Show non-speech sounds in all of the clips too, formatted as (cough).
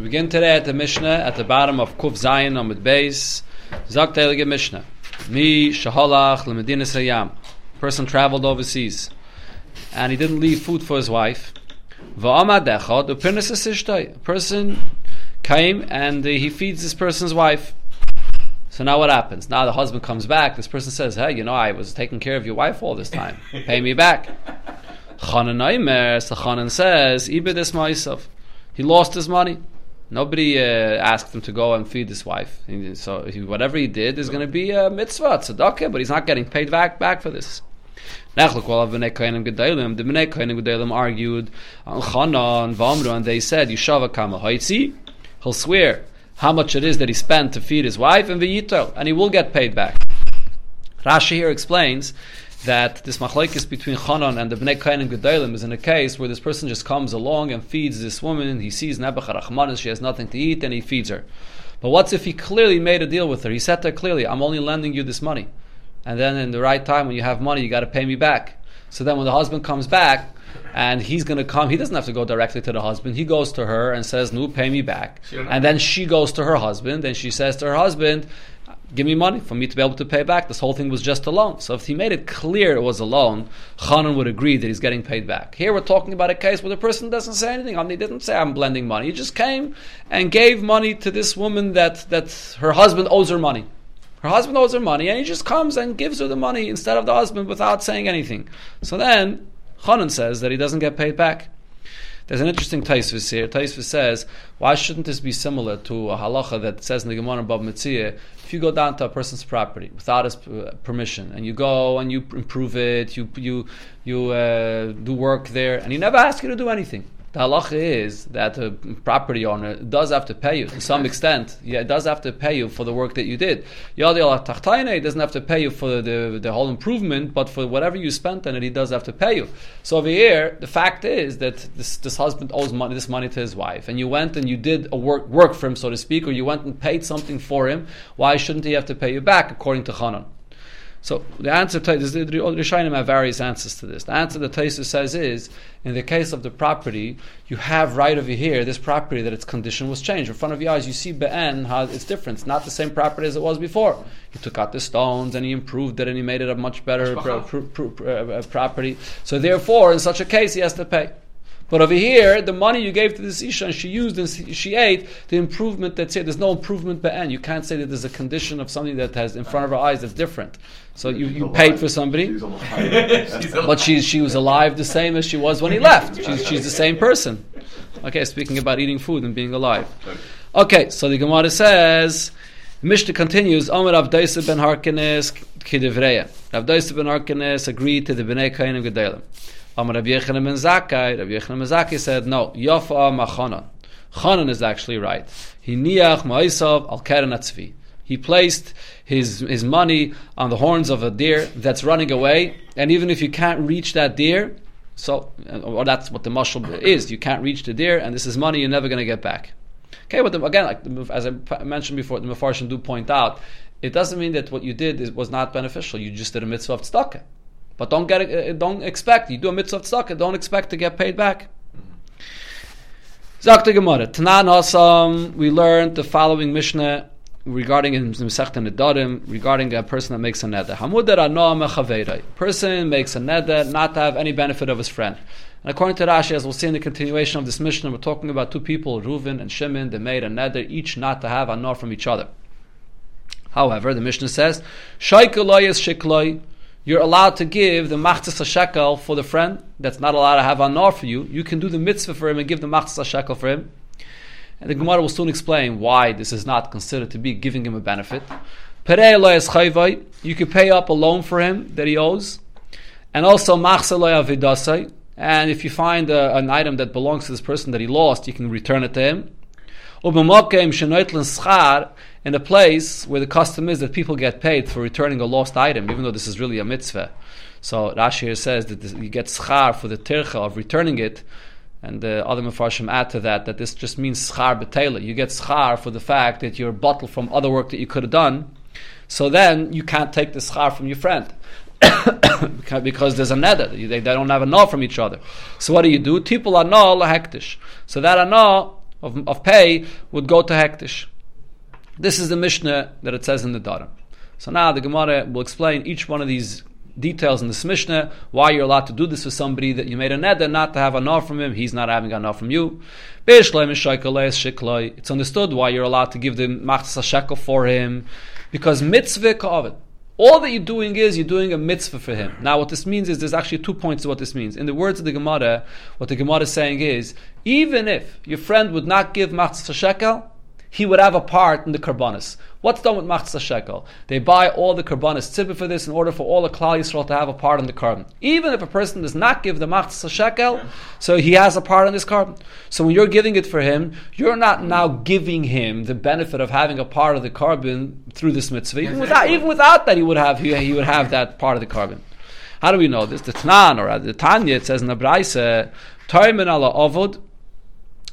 We begin today at the Mishnah at the bottom of Kuf Zayin on the base. Zakt Heilige Mishnah. Mi shahalach lemedina sayam. Person traveled overseas, and he didn't leave food for his wife. Va'amad the pinus Person came and he feeds this person's wife. So now what happens? Now the husband comes back. This person says, "Hey, you know, I was taking care of your wife all this time. (laughs) Pay me back." Chanan Aimer, so Chanan says, "Ibedis myself." He lost his money. Nobody uh, asked him to go and feed his wife. So he, whatever he did is going to be a mitzvah, tzedakah, but he's not getting paid back, back for this. The Bnei Kohenim argued on Chana and Vamru, and they said, Yishava Kama Haitzi, he'll swear how much it is that he spent to feed his wife, and V'yito, and he will get paid back. Rashi here explains that this machlekes between Chanan and the Bnei Kain and Gedalim is in a case where this person just comes along and feeds this woman. He sees Nebuchadnezzar, she has nothing to eat, and he feeds her. But what's if he clearly made a deal with her? He said to her clearly, "I'm only lending you this money, and then in the right time when you have money, you got to pay me back." So then when the husband comes back, and he's going to come. He doesn't have to go directly to the husband. He goes to her and says, "No, pay me back." And then she goes to her husband and she says to her husband, give me money for me to be able to pay back. This whole thing was just a loan. So if he made it clear it was a loan, Chanan would agree that he's getting paid back. Here we're talking about a case where the person doesn't say anything. I he didn't say I'm blending money. He just came and gave money to this woman that, that her husband owes her money. Her husband owes her money, and he just comes and gives her the money instead of the husband without saying anything. So then Chanan says that he doesn't get paid back. There's an interesting Taisvis here. Taisvis says, why shouldn't this be similar to a halacha that says in the Gemara above Mitzvah, if you go down to a person's property without his permission, and you go and you improve it, you you you uh, do work there, and he never asks you to do anything, the halacha is that a property owner does have to pay you to some extent. Yeah, it does have to pay you for the work that you did. Yadi doesn't have to pay you for the, the whole improvement, but for whatever you spent on it, he does have to pay you. So over here, the fact is that this, this husband owes money, this money to his wife, and you went and you did a work work for him, so to speak, or you went and paid something for him. Why shouldn't he have to pay you back, according to Chanan? So the answer to this, the Rishonim have various answers to this. The answer that Taisus says is, in the case of the property, you have right over here this property that its condition was changed. In front of your eyes, you see Be'en how it's different. It's not the same property as it was before. He took out the stones and he improved it and he made it a much better pro- pro- pro- uh, property. So therefore, in such a case, he has to pay. But over here, the money you gave to this Isha and she used and she ate, the improvement that's here, there's no improvement end. You can't say that there's a condition of something that has in front of her eyes that's different. So you, you paid for somebody, (laughs) but she, she was alive the same as she was when he (laughs) left. She's, she's the same person. Okay, speaking about eating food and being alive. Okay, so the Gemara says, Mishnah continues, Omer Rav ben Harkenes Kidivreya. Rav ben Harkenes agreed to the Bnei Kain and Gedalim. Amar Rabbi Yochanan ben Zakkai, Rabbi Yochanan ben Zakkai said, no, Yafa Machanan. Chanan is actually right. He niach ma'isav al keren. He placed his, his money on the horns of a deer that's running away, and even if you can't reach that deer, so, uh, or that's what the mushal is, you can't reach the deer, and this is money you're never going to get back. Okay, but the, again, like as I mentioned before, the Mefarshim do point out, it doesn't mean that what you did is, was not beneficial. You just did a mitzvah of tzedakah. But don't get uh, don't expect you do a mitzvah tzedakah, don't expect to get paid back. Zakta Gemara, Tanan we learned the following Mishnah regarding regarding a person that makes a neder. Hamudar Person makes a neder not to have any benefit of his friend. And according to Rashi, as we'll see in the continuation of this Mishnah, we're talking about two people, Reuven and Shimon, they made a neder, each not to have anor from each other. However, the Mishnah says, Shaikaloi is shikloi, you're allowed to give the machzas shekel for the friend that's not allowed to have anor for you. You can do the mitzvah for him and give the machzas shekel for him. And the Gemara will soon explain why this is not considered to be giving him a benefit. You could pay up a loan for him that he owes. And also machzalay And if you find a, an item that belongs to this person that he lost, you can return it to him in a place where the custom is that people get paid for returning a lost item, even though this is really a mitzvah. So Rashi here says that this, you get schar for the tircha of returning it, and the other mafarshim add to that that this just means schar betela. You get schar for the fact that you're bottled from other work that you could have done. So then you can't take the schar from your friend. (coughs) because there's a neder, they, they don't have a null from each other. So what do you do? Tipul anah lahektish. So that anah of, of pay would go to hektish. This is the Mishnah that it says in the Dara. So now the Gemara will explain each one of these details in this Mishnah, why you're allowed to do this with somebody that you made a neder not to have enough from him, he's not having enough from you. It's understood why you're allowed to give the machzah shekel for him, because mitzvah ka'avid. All that you're doing is you're doing a mitzvah for him. Now, what this means is there's actually two points to what this means. In the words of the Gemara, what the Gemara is saying is, even if your friend would not give machzah shekel, he would have a part in the karbanis. What's done with machzah shekel? They buy all the karbanis tzibah for this in order for all the klal yisrael to have a part in the carbon. Even if a person does not give the machzah shekel, so he has a part in this carbon. So when you're giving it for him, you're not now giving him the benefit of having a part of the carbon through this mitzvah. Even without, even without that, he would have he, would have that part of the carbon. How do we know this? The Tanan or the Tanya it says in the Braise, Toimen ala avod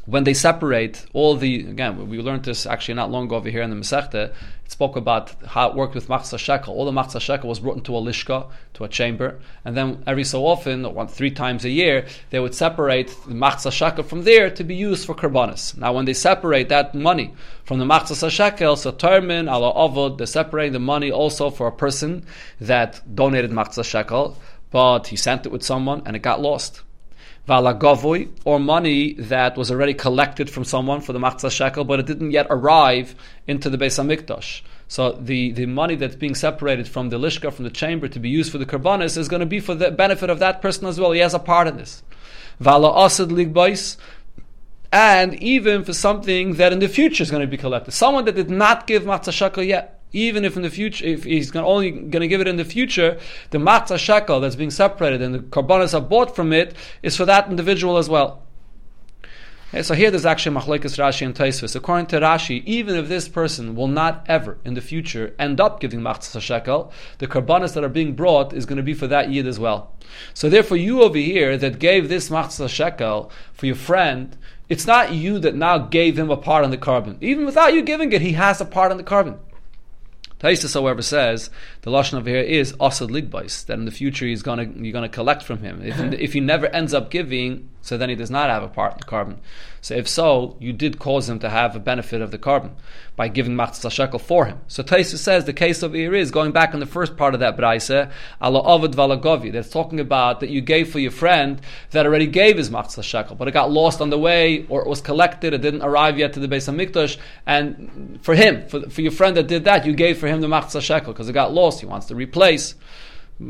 when they separate all the again we learned this actually not long ago over here in the Masechta it spoke about how it worked with machzah shekel. All the machzah shekel was brought into a lishka to a chamber and then every so often one three times a year they would separate the machzah shekel from there to be used for karbanis. Now when they separate that money from the machzah shekel so termin ala avod they're separating the money also for a person that donated machzah shekel but he sent it with someone and it got lost valagavoy, or money that was already collected from someone for the machzah shekel, but it didn't yet arrive into the Beis Hamikdash. So the, the money that's being separated from the lishka, from the chamber, to be used for the karbanis is going to be for the benefit of that person as well. He has a part in this. Vala asad ligbais, and even for something that in the future is going to be collected. Someone that did not give matzah shekel yet even if in the future, if he's only going to give it in the future, the matzah shekel that's being separated and the karbanas are bought from it is for that individual as well. Okay, so here there's actually machlekes Rashi and Taisvis. According to Rashi, even if this person will not ever in the future end up giving matzah shekel, the karbanas that are being brought is going to be for that yid as well. So therefore, you over here that gave this matzah shekel for your friend, it's not you that now gave him a part on the carbon. Even without you giving it, he has a part on the carbon. Taisus, however, says the lashon over here is asad ligbais that in the future he's gonna you're gonna collect from him. If, if he never ends up giving, so then he does not have a part in the carbon. So if so, you did cause him to have a benefit of the carbon by giving matzah shekel for him. So Taisa says the case of here is going back in the first part of that braise, ala avad valagovi. That's talking about that you gave for your friend that already gave his matzah shekel, but it got lost on the way or it was collected, it didn't arrive yet to the base of Hamikdash. And for him, for, for your friend that did that, you gave for him the matzah shekel because it got lost. He wants to replace.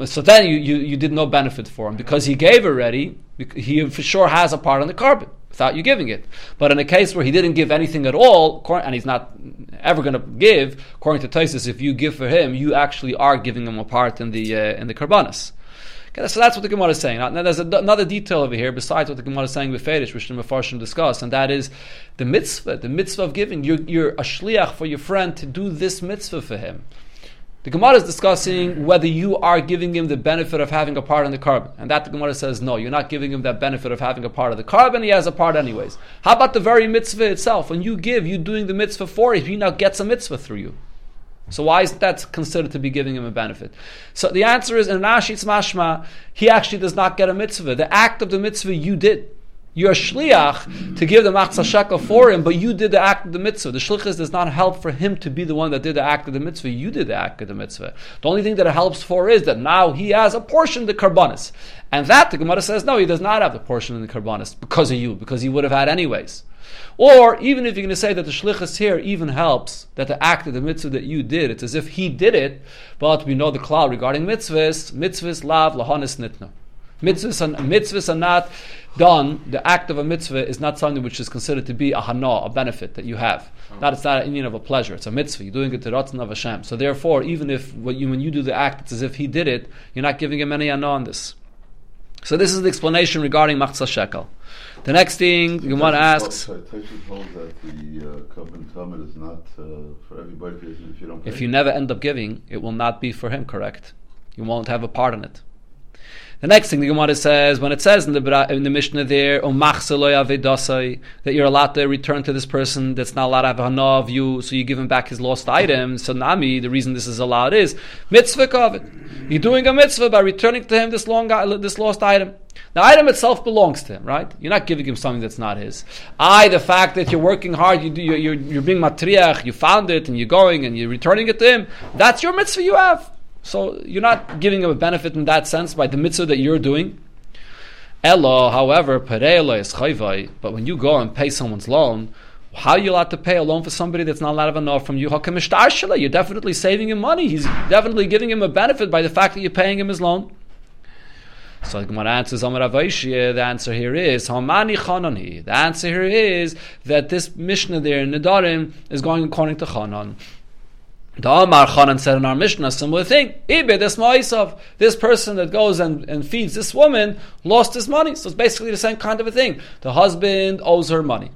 So then you, you, you did no benefit for him because he gave already. He for sure has a part on the carbon without you giving it. But in a case where he didn't give anything at all, and he's not ever going to give, according to Taisus, if you give for him, you actually are giving him a part in the uh, in the karbanas. Okay, so that's what the Gemara is saying. Now, there's another detail over here besides what the Gemara is saying with Fedish, which the Mefarshim discuss, and that is the mitzvah, the mitzvah of giving. You're, you're a shliach for your friend to do this mitzvah for him. The Gemara is discussing whether you are giving him the benefit of having a part in the carbon. And that the Gemara says, no, you're not giving him that benefit of having a part of the carbon, he has a part anyways. How about the very mitzvah itself? When you give, you're doing the mitzvah for him, he now gets a mitzvah through you. So why is that considered to be giving him a benefit? So the answer is in Rashid's mashma, he actually does not get a mitzvah. The act of the mitzvah you did. You're a shliach to give the machzah shekel for him, but you did the act of the mitzvah. The shlichus does not help for him to be the one that did the act of the mitzvah. You did the act of the mitzvah. The only thing that it helps for is that now he has a portion of the karbanis. And that, the Gemara says, no, he does not have the portion in the karbanis because of you, because he would have had anyways. Or even if you're going to say that the shlichus here even helps, that the act of the mitzvah that you did, it's as if he did it, but we know the cloud regarding mitzvahs, mitzvahs lav lahanis nitna. Mitzvahs are, mitzvahs are not done, the act of a mitzvah is not something which is considered to be a hana, a benefit that you have. That it's not an Indian of a pleasure. It's a mitzvah. You're doing it to Ratzon of Hashem. So therefore, even if you, when you do the act, it's as if he did it, you're not giving him any hana on this. So this is the explanation regarding machzah shekel. The next thing so Gemara asks. Taisha holds that the uh, covenant talmud is not uh, for everybody if you don't. Pay. If you never end up giving, it will not be for him. Correct. You won't have a part in it. The next thing the Gemara says, when it says in the in the Mishnah there, that you're allowed to return to this person that's not allowed to have a hana of you, so you give him back his lost item. So Nami, the reason this is allowed is mitzvah kavit. You're doing a mitzvah by returning to him this long uh, this lost item. The item itself belongs to him, right? You're not giving him something that's not his. I, the fact that you're working hard, you do, you're, you're, you're being matriach, you found it, and you're going and you're returning it to him. That's your mitzvah you have. So you're not giving him a benefit in that sense by the mitzvah that you're doing. Elo, however, is chayvai. But when you go and pay someone's loan, how are you allowed to pay a loan for somebody that's not allowed to know from you? You're definitely saving him money. He's definitely giving him a benefit by the fact that you're paying him his loan. So the Gemara answers, the answer here is. The answer here is that this Mishnah there in Nedarim is going according to Chanan. The Amar Chanan said in our Mishnah similar thing. This person that goes and, and feeds this woman lost his money. So it's basically the same kind of a thing. The husband owes her money.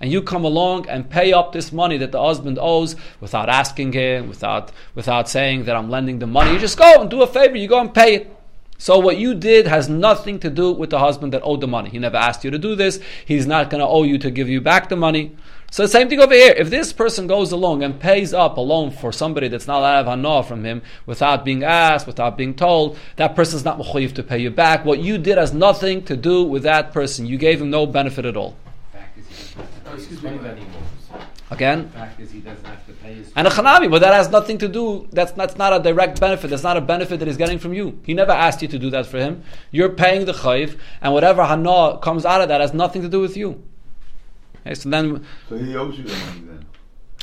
And you come along and pay up this money that the husband owes without asking him, without, without saying that I'm lending the money. You just go and do a favor, you go and pay it. So what you did has nothing to do with the husband that owed the money. He never asked you to do this. He's not going to owe you to give you back the money. So the same thing over here. If this person goes along and pays up a loan for somebody that's not allowed to have hana from him without being asked, without being told, that person's not mechuyev to pay you back. What you did has nothing to do with that person. You gave him no benefit at all. Oh, Again, and a chanami, but that has nothing to do. That's that's not a direct benefit. That's not a benefit that he's getting from you. He never asked you to do that for him. You're paying the chayv, and whatever hana comes out of that has nothing to do with you. Okay, so then, so he owes you the money then.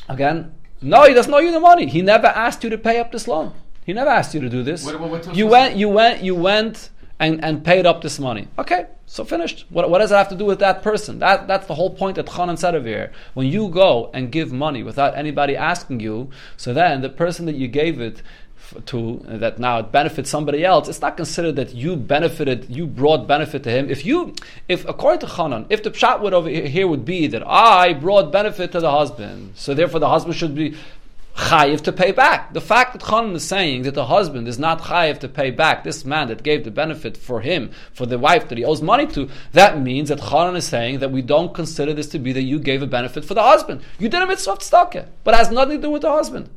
Again, no, he doesn't owe you the money. He never asked you to pay up this loan. He never asked you to do this. What, what, you went, you went, you went, and, and paid up this money. Okay, so finished. What, what does it have to do with that person? That that's the whole point that Chanan said over here. When you go and give money without anybody asking you, so then the person that you gave it to uh, that now it benefits somebody else, it's not considered that you benefited, you brought benefit to him. If you, if according to Chanan, if the pshat would over here would be that I brought benefit to the husband, so therefore the husband should be chayiv to pay back. The fact that Chanan is saying that the husband is not chayiv to pay back this man that gave the benefit for him, for the wife that he owes money to, that means that Chanan is saying that we don't consider this to be that you gave a benefit for the husband. You did a mitzvah tzedakah, but it has nothing to do with the husband.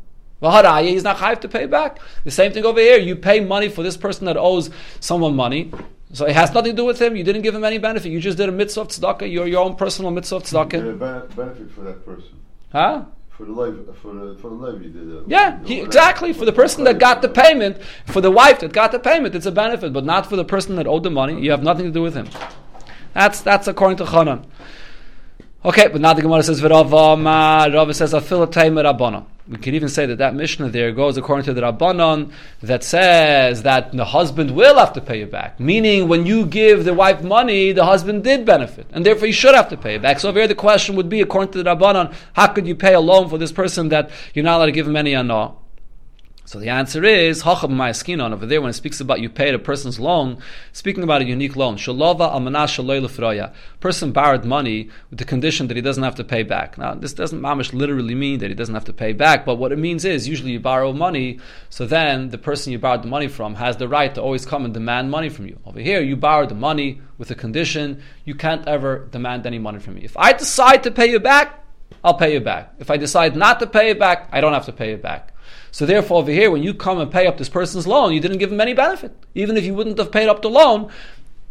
Well, he's not chayiv to pay back. The same thing over here. You pay money for this person that owes someone money. So it has nothing to do with him. You didn't give him any benefit. You just did a mitzvah of tzedakah, your, your own personal mitzvah of tzedakah. You did a benefit for that person. Huh? For the life, for the for the life you did. A, yeah, he, exactly. For the person that got the payment, for the wife that got the payment, it's a benefit, but not for the person that owed the money. You have nothing to do with him. That's that's according to Chanan. Okay, but now the Gemara says, "V'Rava Rava says, "Afilatay merabana." We could even say that that Mishnah there goes according to the Rabbanon that says that the husband will have to pay you back. Meaning, when you give the wife money, the husband did benefit, and therefore he should have to pay it back. So here, the question would be, according to the Rabbanon, how could you pay a loan for this person that you're not allowed to give him any anah? So the answer is Hachab Ma'askinon over there when it speaks about you paid a person's loan, speaking about a unique loan. Shalova Almanah Person borrowed money with the condition that he doesn't have to pay back. Now this doesn't mamish literally mean that he doesn't have to pay back, but what it means is usually you borrow money, so then the person you borrowed the money from has the right to always come and demand money from you. Over here you borrowed the money with a condition, you can't ever demand any money from me. If I decide to pay you back, I'll pay you back. If I decide not to pay you back, I don't have to pay you back. So therefore, over here, when you come and pay up this person's loan, you didn't give him any benefit. Even if you wouldn't have paid up the loan,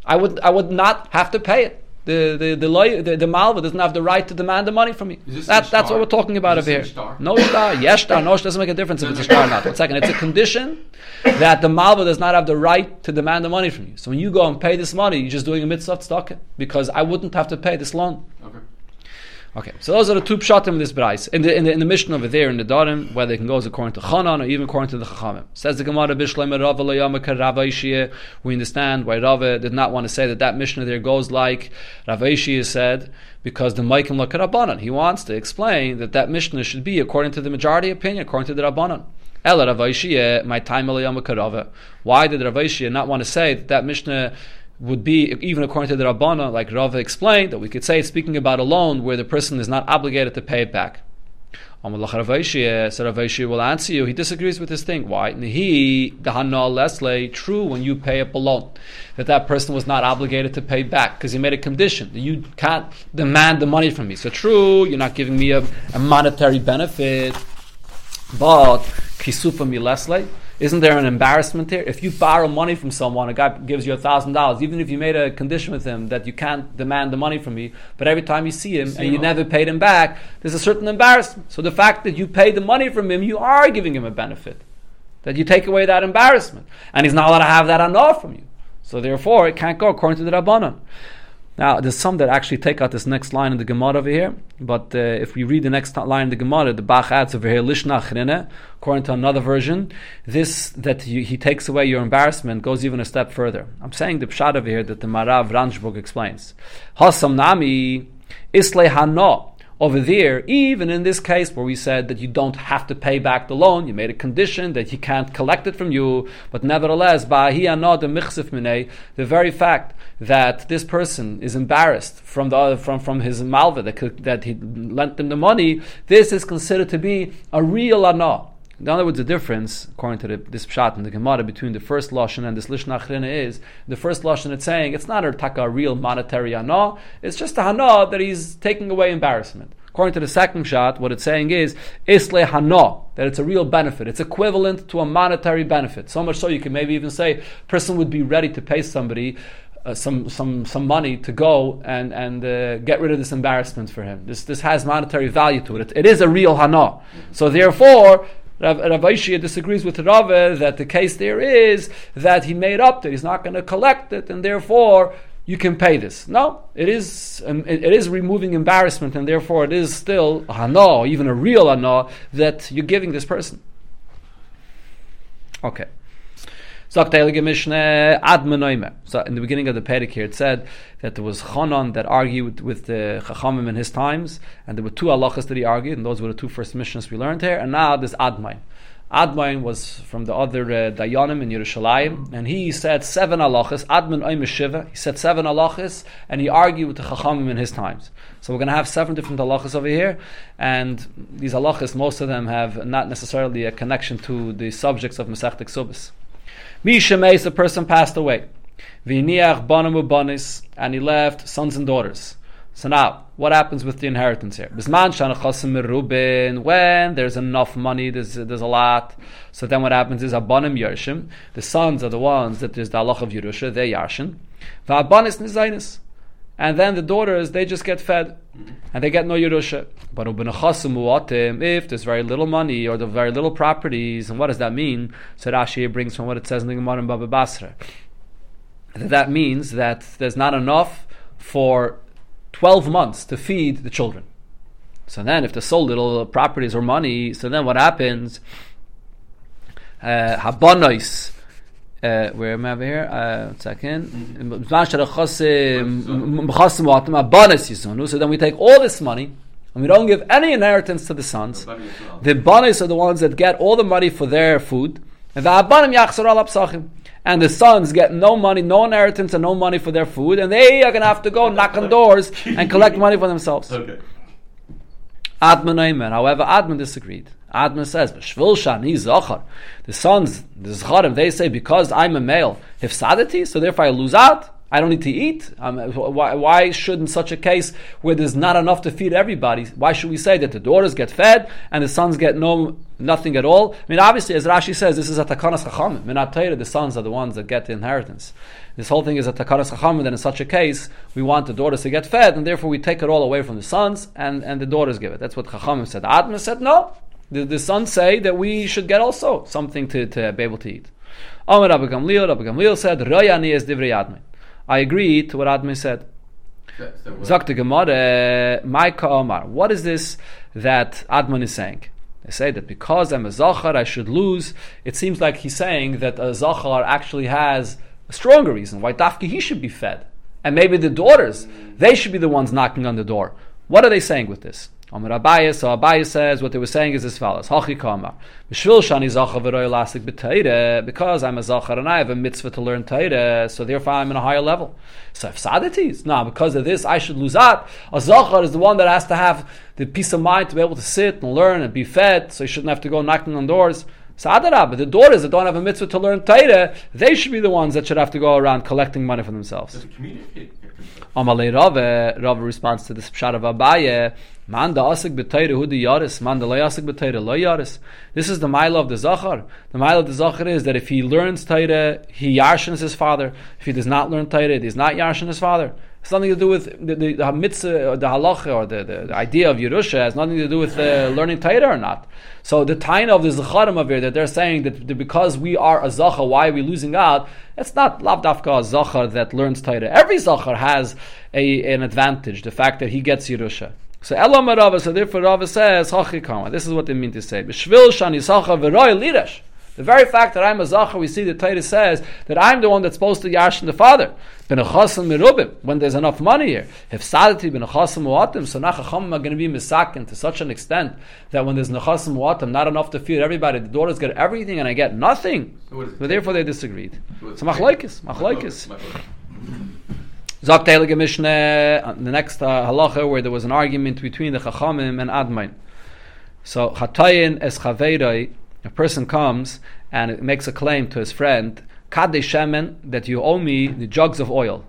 I would I would not have to pay it. The the the, lawyer, the, the malva doesn't have the right to demand the money from me. That, that's what we're talking about over here. Star? No star, yes star, no star doesn't make a difference if it's a star or not. One second, it's a condition that the malva does not have the right to demand the money from you. So when you go and pay this money, you're just doing a mitzvah tzedakah because I wouldn't have to pay this loan. Okay. So those are the two pshatim in this brayz. In the, in the in the mission over there in the Darim, whether it can go according to Chanan or even according to the Chachamim. Says the Gemara Bishleim Rava Layamaka Rava We understand why Rava did not want to say that that mission there goes like Rava Ishia said because the Maikim Rabbanan. He wants to explain that that Mishnah should be according to the majority opinion, according to the Rabbanan. Rava my time. Why did Rava not want to say that that Mishnah would be, even according to the Rabbana, like Rava explained, that we could say speaking about a loan where the person is not obligated to pay it back. Amalach Rav Aishia, eh, so Rav Aishia will answer you. He disagrees with this thing. Why? He, the Hana Leslie, true when you pay up a loan, that that person was not obligated to pay back because he made a condition that you can't demand the money from me. So true, you're not giving me a, a monetary benefit, but kisufa mi Leslie. Isn't there an embarrassment here? If you borrow money from someone, a guy gives you a thousand dollars, even if you made a condition with him that you can't demand the money from me, but every time you see him see and you never paid him back, there's a certain embarrassment. So the fact that you pay the money from him, you are giving him a benefit. That you take away that embarrassment. And he's not allowed to have that enough from you. So therefore, it can't go according to the Rabbanon. Now, there's some that actually take out this next line in the Gemara over here, but uh, if we read the next line in the Gemara, the Bach adds over here, Lishna Chrine, according to another version, this that you, he takes away your embarrassment goes even a step further. I'm saying the Pshad over here that the Marav Ranjburg explains. Hasam Nami, Isle Hano, over there, even in this case where we said that you don't have to pay back the loan, you made a condition that he can't collect it from you, but nevertheless, the very fact that this person is embarrassed from the from, from his malva that, that he lent them the money, this is considered to be a real anah. In other words, the difference, according to the, this pshat in the Gemara, between the first lashon and this lishna achrina is the first lashon it's saying it's not a taka real monetary hana, it's just a hana that he's taking away embarrassment. According to the second shot, what it's saying is isle hana, that it's a real benefit. It's equivalent to a monetary benefit. So much so you can maybe even say a person would be ready to pay somebody uh, some some some money to go and and uh, get rid of this embarrassment for him. This this has monetary value to it. It, it is a real hana. So therefore, Rav, Rav disagrees with Rava that the case there is that he made up that he's not going to collect it, and therefore you can pay this. No, it is um, it, it is removing embarrassment, and therefore it is still hana, even a real hana that you're giving this person. Okay. So in the beginning of the Perek here, it said that there was Chanan that argued with the Chachamim in his times, and there were two halachas that he argued, and those were the two first missions we learned here. And now this Admain. Admain was from the other uh, Dayanim in Yerushalayim, and he said seven halachas. Adman Oim Shiva. He said seven halachas, and he argued with the Chachamim in his times. So we're going to have seven different halachas over here, and these halachas, most of them have not necessarily a connection to the subjects of Maseches Kesubos. Mishameis, a person passed away. V'iniach banamu banis, and he left sons and daughters. So now, what happens with the inheritance here? When there's enough money, there's, there's a lot. So then what happens is Abanim Yershim. The sons are the ones that there's the Allah of Yerusha, they're Yarshin. V'abanis Nizainis. And then the daughters, they just get fed. And they get no Yerusha. But if there's very little money or the very little properties, and what does that mean? So Rashi brings from what it says in the Gemara in Baba Basra. That means that there's not enough for 12 months to feed the children. So then, if there's so little properties or money, so then what happens? Uh, Habonois, uh, where am I over here? Uh, one second. So then we take all this money and we don't give any inheritance to the sons. The banis are the ones that get all the money for their food. And the and the sons get no money, no inheritance, and no money for their food, and they are going to have to go knock on doors and collect money for themselves. (laughs) Okay. Adman However, Adman disagreed. Adman says, B'shvil shani zachar. The sons, the Zacharim, they say, because I'm a male, hifsadati, so therefore I lose out. I don't need to eat. Um, why, why, should, in such a case where there's not enough to feed everybody, why should we say that the daughters get fed and the sons get no nothing at all? I mean, obviously, as Rashi says, this is a takanas chacham. Minat the sons are the ones that get the inheritance. This whole thing is a takanas chacham, and in such a case, we want the daughters to get fed, and therefore we take it all away from the sons, and, and the daughters give it. That's what chachamim said. Adma said, no. The, the sons say that we should get also something to, to be able to eat. Amar Rabbi Gamliel, Rabbi Gamliel said, Royani is divrei admin. I agree to what Admin said. Zakta Gemara, Maika Omar. What is this that Adman is saying? They say that because I'm a Zachar, I should lose. It seems like he's saying that a Zachar actually has a stronger reason why Dafki he should be fed. And maybe the daughters, they should be the ones knocking on the door. What are they saying with this? Amar Abaye, so Abaye says what they were saying is as follows: Hachi Kamar, Shani Zacha V'Roy Elastic B'Teire, because I'm a Zachar and I have a mitzvah to learn Teire, so therefore I'm in a higher level. So if Saditis, no, because of this I should lose out. A Zachar is the one that has to have the peace of mind to be able to sit and learn and be fed, so he shouldn't have to go knocking on doors. So Adarab, the daughters that don't have a mitzvah to learn Torah, they should be the ones that should have to go around collecting money for themselves. Amalei Rave, Rave responds to this pshat of Abaye, Man da asik b'teire hu di yaris, man da lo asik b'teire lo yaris. This is the mile of the Zachar. The mile of the Zachar is that if he learns Torah, he yarshins his father. If he does not learn Torah, he does not yarshin his father. It's nothing to do with the, the, the mitzvah, or the halacha, or the, the, the, idea of Yerusha. Has nothing to do with uh, (laughs) learning Torah or not. So the taina of the Zacharim of here, that they're saying that, that because we are a Zachar, why are we losing out? It's not lavdafka a Zachar that learns Torah. Every Zachar has a, an advantage, the fact that he gets Yerusha. So Elam Rava, so therefore Rava says, This is what they mean to say. B'shvil shani sacha v'roy lirash. The very fact that I'm a Zachar, we see the Torah says that I'm the one that's supposed to Yashin the father. Mirubim, when there's enough money here. If sadati ben muatim, so nachacham are going to be misakin to such an extent that when there's nechasim muatim, not enough to feed everybody, the daughters get everything and I get nothing. So, so therefore they disagreed. So machlaikis, machlaikis. Zok Heilige Mishnah, the next uh, halacha where there was an argument between the Chachamim and Admain. So Chatayin es Chaveiroi, a person comes and makes a claim to his friend, Kadei Shemen, that you owe me the jugs of oil.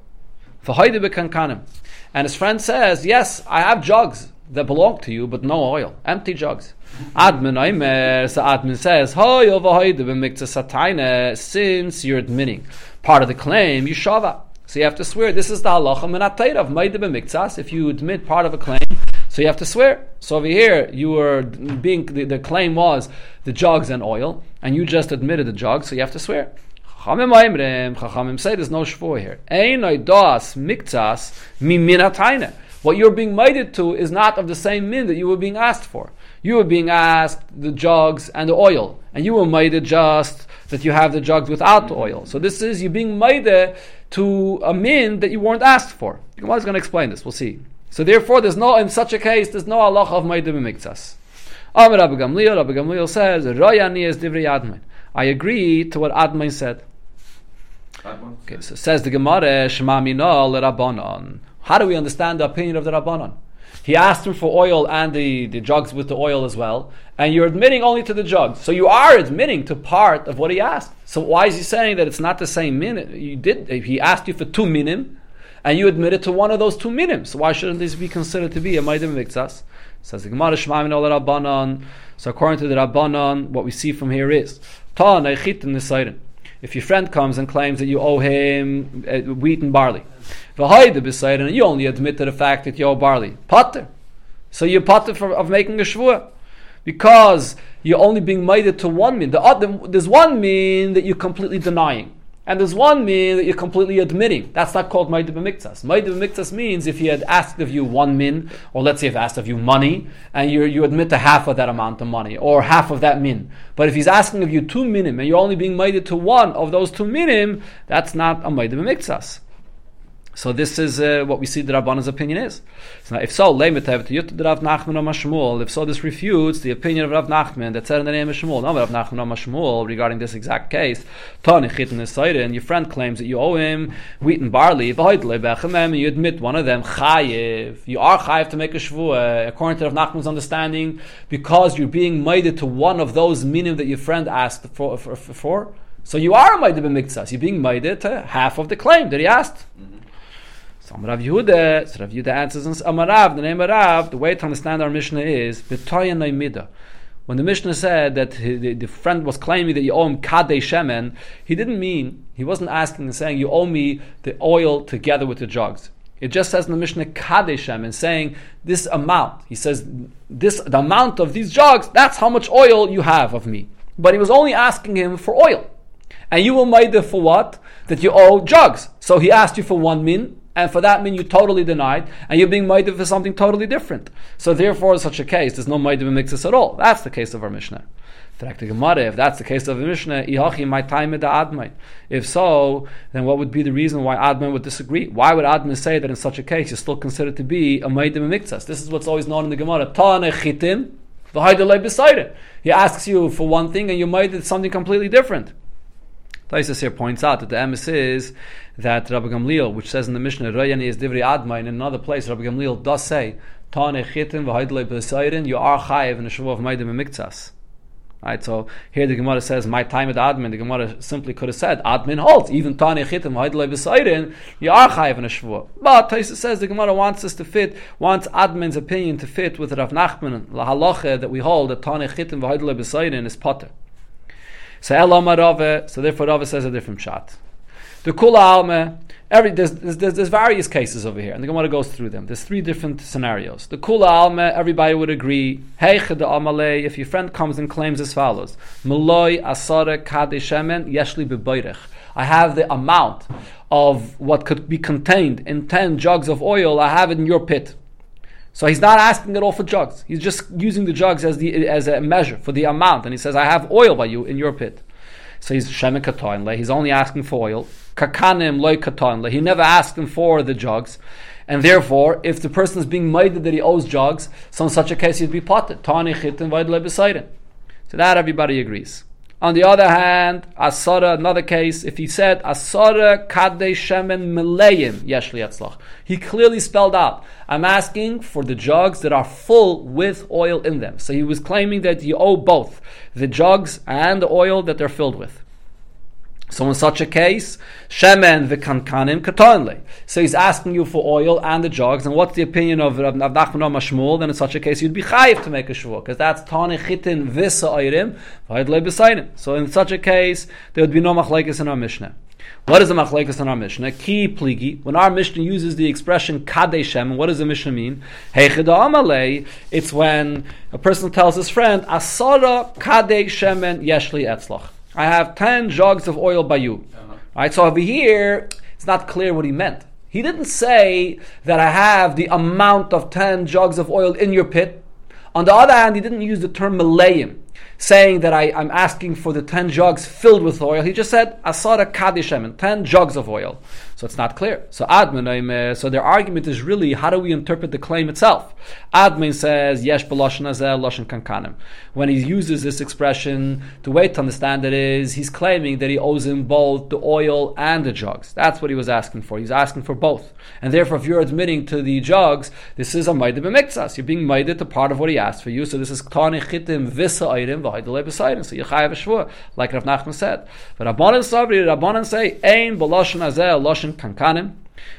And his friend says, Yes, I have jugs that belong to you, but no oil, empty jugs. Admin Aimer, so Admin says, oh, since you're admitting part of the claim, you shava. So you have to swear. This is the halacha minatayr of miktsas. If you admit part of a claim, so you have to swear. So over here, you were being the, the claim was the jugs and oil, and you just admitted the jugs, so you have to swear. Chachamim say there's no shvur here. miminatayne. What you're being mighted to is not of the same min that you were being asked for. You were being asked the jugs and the oil, and you were mighted just that you have the jugs without the oil. So this is you being mighted to a min that you weren't asked for. Gemara is going to explain this. We'll see. So therefore, there's no in such a case there's no Allah of Maidim Mikzas. Amr Rabbi Gamliel, Rabbi Gamliel says, Royani is Divri Admain. I agree to what Admain said. Okay, so says the Gemara, Shema Minol Rabbanon. How do we understand the opinion of the Rabbanon? He asked him for oil and the, the jugs with the oil as well, and you're admitting only to the jugs. So you are admitting to part of what he asked. So why is he saying that it's not the same minute? You did he asked you for two minim, and you admit it to one of those two minim. So why shouldn't this be considered to be a maidim vikzas? Says the Gemara Rabbanon. So according to the Rabbanon, what we see from here is Ta If your friend comes and claims that you owe him uh, wheat and barley, and you only admit to the fact that you owe barley, potter. So you're potter for, of making a shvua because you're only being made to one mean. The other, there's one mean that you're completely denying. And there's one min that you're completely admitting. That's not called Ma'idah B'miktas. Ma'idah B'miktas means if he had asked of you one min, or let's say if asked of you money, and you you admit to half of that amount of money, or half of that min. But if he's asking of you two minim, and you're only being Ma'idah to one of those two minim, that's not a Ma'idah B'miktas. So this is uh, what we see the Rabban's opinion is. So now, if so, Rav Nachman If so, this refutes the opinion of Rav Nachman that said in the name of Shmuel. No, Rav Nachman Shmuel regarding this exact case. And your friend claims that you owe him wheat and barley. And you admit one of them chayiv. You are chayiv to make a shvuah according to Rav Nachman's understanding because you're being made to one of those minim that your friend asked for. for, for. So you are a maideh b'miktzas. You're being maideh to half of the claim that he asked. Mm-hmm. So Rav Yehuda, so Rav Yehuda answers, Amarav, the name of Rav, the way to understand our Mishnah is, B'toya Naimida. When the Mishnah said that the, the, friend was claiming that you owe him kadei shemen, he didn't mean, he wasn't asking and saying, you owe me the oil together with the jugs. It just says in the Mishnah kadei shemen, saying this amount. He says, this the amount of these jugs, that's how much oil you have of me. But he was only asking him for oil. And you will made for what? That you owe jugs. So he asked you for one min, and for that mean you totally denied, and you're being made for something totally different. So therefore, in such a case, there's no made of mixes at all. That's the case of our Mishnah. If that's the case of the Mishnah, my time If so, then what would be the reason why Adman would disagree? Why would Adman say that in such a case you're still considered to be a Maidim Mikzas? This is what's always known in the Gemara. He asks you for one thing and you made it something completely different. Taisus here points out that the emes is that Rabbi Gamliel, which says in the Mishnah, Rayani is Divri Adma, in another place, Rabbi Gamliel does say, Tane chitin v'haidle b'sayrin, you are chayiv in the Shavuot of Maidim and. Right, so here the Gemara says, my time at admin, the Gemara simply could have said, admin holds, even Tani Chitim, Haidle B'Sairin, you are chayiv in a Shavuot. But Taisa says the Gemara wants us to fit, wants admin's opinion to fit with Rav Nachman, la halacha that we hold that Tani Chitim, Haidle B'Sairin is potter. So Elam Rave, so therefore Rave says a different shot. The Kula Alme, every there's, there's, there's, various cases over here, and the Gemara goes through them. There's three different scenarios. The Kula Alme, everybody would agree. Hey Amale, if your friend comes and claims as follows: Maloi Asare Kadeshemen Yeshli Bebeirech. I have the amount of what could be contained in ten jugs of oil. I have it in your pit. So he's not asking at all for jugs. He's just using the jugs as the as a measure for the amount, and he says, "I have oil by you in your pit." So he's katoinle. He's only asking for oil. Kakanim. He never asked him for the jugs, and therefore, if the person is being made that he owes jugs, so in such a case he'd be potted. Tani chitin vaydle So that everybody agrees. On the other hand, Asara, another case, if he said Asara Kadei Shemen Meleyim Yeshli Etzlach, he clearly spelled out, I'm asking for the jugs that are full with oil in them. So he was claiming that you owe both the jugs and the oil that they're filled with. So in such a case, shemen v'kankanim katonle. So he's asking you for oil and the jugs, and what's the opinion of Rav Nachman Mashmul? Then in such a case, you'd be chayiv to make a shvur, because that's tani chitin v'sa ayrim v'haydle So in such a case, there would be no machlekes in our Mishnah. What is the machlekes in our Mishnah? Ki pligi. When our Mishnah uses the expression kadeshem, what does the Mishnah mean? Heichida It's when a person tells his friend, asara kadeshemen yeshli etzlach. I have 10 jugs of oil by you. Uh-huh. Right, so over here, it's not clear what he meant. He didn't say that I have the amount of 10 jugs of oil in your pit. On the other hand, he didn't use the term malayim saying that I, am asking for the 10 jugs filled with oil. He just said, Asara Kadishem, 10 jugs of oil. So it's not clear. So Admin, so their argument is really, how do we interpret the claim itself? Admin says, Yesh Loshan Kankanim. When he uses this expression, the way to understand it is, he's claiming that he owes him both the oil and the jugs. That's what he was asking for. He's asking for both. And therefore, if you're admitting to the jugs, this is a B'miktsas. You're being Maida to part of what he asked for you. So this is Tani Chitim Visa So shvur, like Rav Nachman said. But Rabbanan Sabri, Rabbanan say, Ein b'loshen azeh loshen kankanim.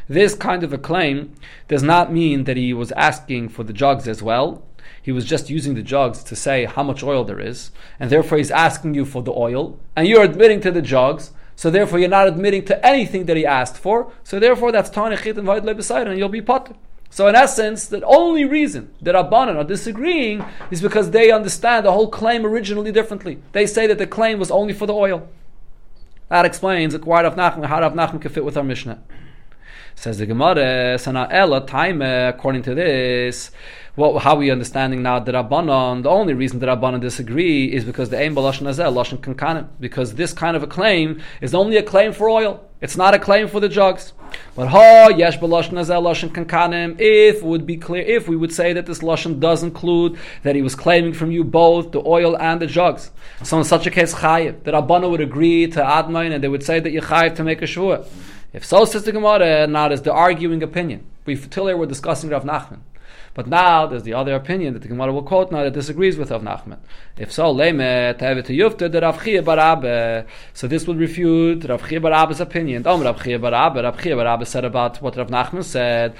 This kind of a claim does not mean that he was asking for the jugs as well. He was just using the jugs to say how much oil there is, and therefore he's asking you for the oil, and you're admitting to the jugs, so therefore you're not admitting to anything that he asked for, so therefore that's Tanechit and Vaid and you'll be potter. So in essence, the only reason that Rabbanan are disagreeing is because they understand the whole claim originally differently. They say that the claim was only for the oil. That explains why Rav Nachman, how Rav Nachman can fit with our Mishnah. Says the Gemara, Sana Ella, time according to this, what, how are we understanding now that Rabbanon, the only reason that Rabbanon disagree is because the Ein Balashon Azel, Lashon Kankanim, because this kind of a claim is only a claim for oil. It's not a claim for the jugs. But ha yesh b'lashon azel lashon kankanim. If would be clear, if we would say that this lashon does include that he was claiming from you both the oil and the jugs, so in such a case chayiv, that Abana would agree to admain and they would say that you chayiv to make a shua. If so, says the Gemara, not as the arguing opinion. We till here we're discussing Rav Nachman. But now there's the other opinion that the Gemara will quote now that disagrees with Rav Nachman. If so, leme tevet yufte the Rav Chia Barabe. So this would refute Rav Chia Barabe's opinion. Om Rav Chia Barabe, Rav Chia Barabe said about what Rav Nachman said.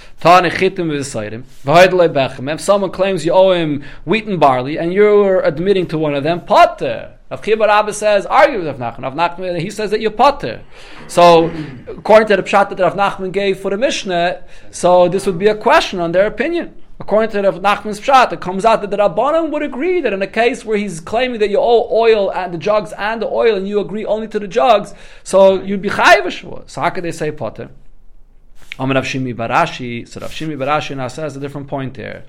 If someone claims you owe him wheat and barley and you're admitting to one of them, potter. Rav Chia Barabe says, argue with Rav Nachman. Rav Nachman, he says that you're potter. So, according to the pshat that Rav Nachman gave for the Mishnah, so this would be a question on their opinion. According to Rav Nachman's pshat, it comes out that the Rabbanim would agree that in a case where he's claiming that you owe oil and the jugs and the oil, and you agree only to the jugs, so you'd be chayiv So how could they say potter? Amar Rav Shimi bar Ashi. So Rav Shimi bar Ashi now says a different point here.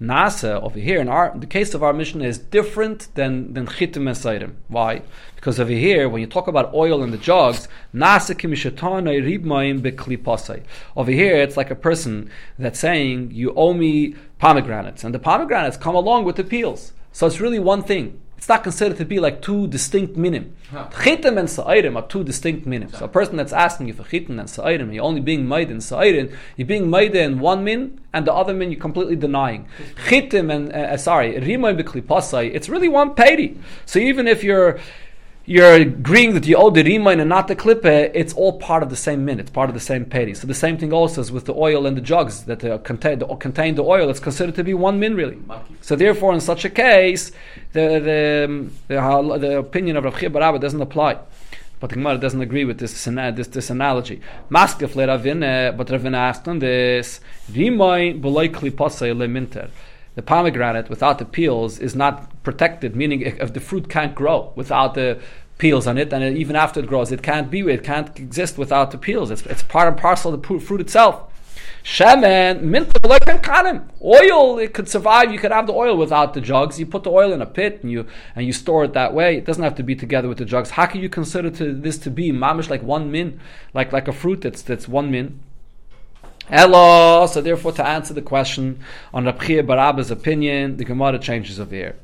Nasa over here in our the case of our mission is different than than chitim and sairim. Why? Because over here, when you talk about oil in the jugs, nasa kimishatana ribmaim beklipasai. Over here, it's like a person that's saying, "You owe me pomegranates," and the pomegranates come along with the peels. So it's really one thing. It's not considered to be like two distinct minim. Chitim and sa'irim are two distinct minim. So a person that's asking you for chitim and sa'irim, you're only being made in sa'irim, you're being made in one min, and the other min you're completely denying. Chitim and, uh, uh sorry, rimay b'klipasai, it's really one pedi. So even if you're you're agreeing that you owe the rimain and not the klippe, it's all part of the same min, it's part of the same pedi. So the same thing also is with the oil and the jugs that uh, contain, the, contain the oil, it's considered to be one min really. So therefore, in such a case, the, the, the, the opinion of Rav Chia Barabba doesn't apply. But the Gemara doesn't agree with this this, this analogy. Maskef Ravina, but Ravina asked on this, Rimain b'loy klipasei le minter the pomegranate without the peels is not protected, meaning if the fruit can't grow without the peels on it, and even after it grows, it can't be, it can't exist without the peels. It's, it's part and parcel of the fruit itself. Shemen, mint. Oil, it could survive. You could have the oil without the jugs. You put the oil in a pit and you and you store it that way. It doesn't have to be together with the jugs. How can you consider to, this to be mamish like one min, like like a fruit that's that's one min? Elo, so therefore to answer the question on Rav Chiya bar Abba's opinion, the Gemara changes over here.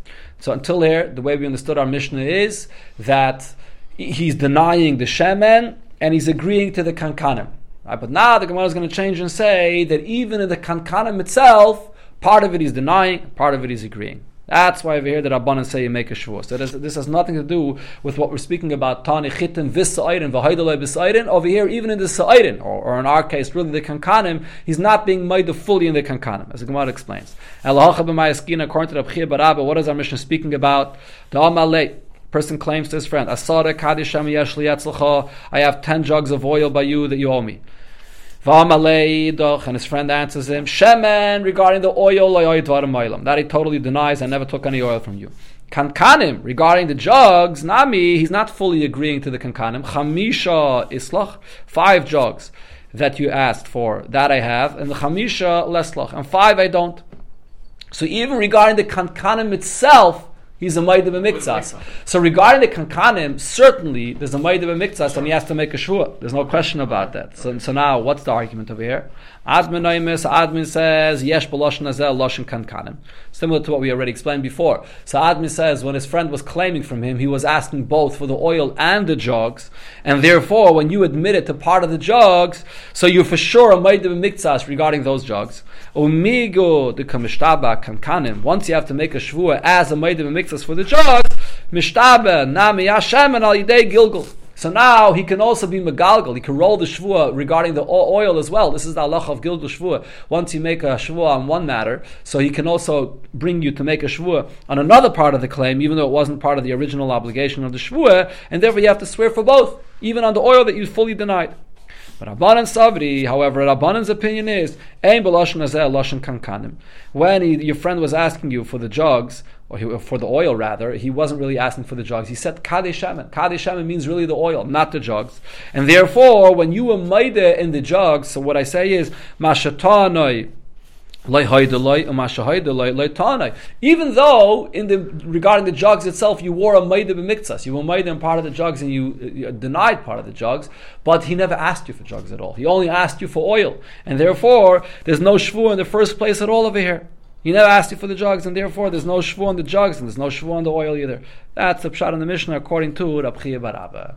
So until here, the way we understood our Mishnah is that he's denying the Shemen and he's agreeing to the Kankanim. Right? But now the Gemara is going to change and say that even in the Kankanim itself, part of it he's denying, part of it he's agreeing. That's why over here the Rabbanan say you make a shvur. So this has nothing to do with what we're speaking about. Tani chitin v'sa'idin v'haydalei b'sa'idin. Over here, even in the sa'idin, or, or in our case, really the kankanim, he's not being made fully in the kankanim, as the Gemara explains. According to Rav Chiya bar Abba, what is our mission speaking about? The Amalei person claims to his friend, I have ten jugs of oil by you that you owe me. And his friend answers him, Shemen, regarding the oil, that he totally denies, I never took any oil from you. Kankanim, regarding the jugs, Nami, he's not fully agreeing to the kankanim. Chamisha islach, five jugs that you asked for, that I have, and the chamisha leslach, and five I don't. So even regarding the kankanim itself, he's a Maidim Mikzas. So regarding the Kankanim, certainly there's a Maidim Mikzas and he has to make a Shua. There's no question about that. So, so now, what's the argument over here? Admon Noimis, Admon says, Yesh B'Loshen Azel Loshen Kankanim. Similar to what we already explained before. So Admon says, when his friend was claiming from him, he was asking both for the oil and the jugs, and therefore, when you admit it to part of the jugs, so you're for sure a Maidim Mikzas regarding those jugs. Umigo the Kamishtaba Kankanim. Once you have to make a Shvua as a Maidim Mikzas for the jugs, Mishtaba Nami Hashem and Al Yidei Gilgul. So now he can also be megalgal. He can roll the shvua regarding the oil as well. This is the halach of gilgul shvua. Once you make a shvua on one matter, so he can also bring you to make a shvua on another part of the claim, even though it wasn't part of the original obligation of the shvua, and therefore you have to swear for both, even on the oil that you fully denied. But Rabbanan Savri, however, Rabbanan's opinion is. When he, your friend was asking you for the jugs, or he, for the oil rather, he wasn't really asking for the jugs. He said Kadesh Shaman. Kadesh Shaman means really the oil, not the jugs. And therefore, when you were maida in the jugs, so what I say is, Mashatanoi, even though in the regarding the jugs itself you wore a maida b'miktsas, you were maida in part of the jugs and you, you, denied part of the jugs, but he never asked you for jugs at all. He only asked you for oil, and therefore there's no shvu in the first place at all over here. He never asked you for the jugs, and therefore there's no shvu on the jugs and there's no shvu on the oil either. That's the pshat in the Mishnah according to Rav Chiya bar Abba.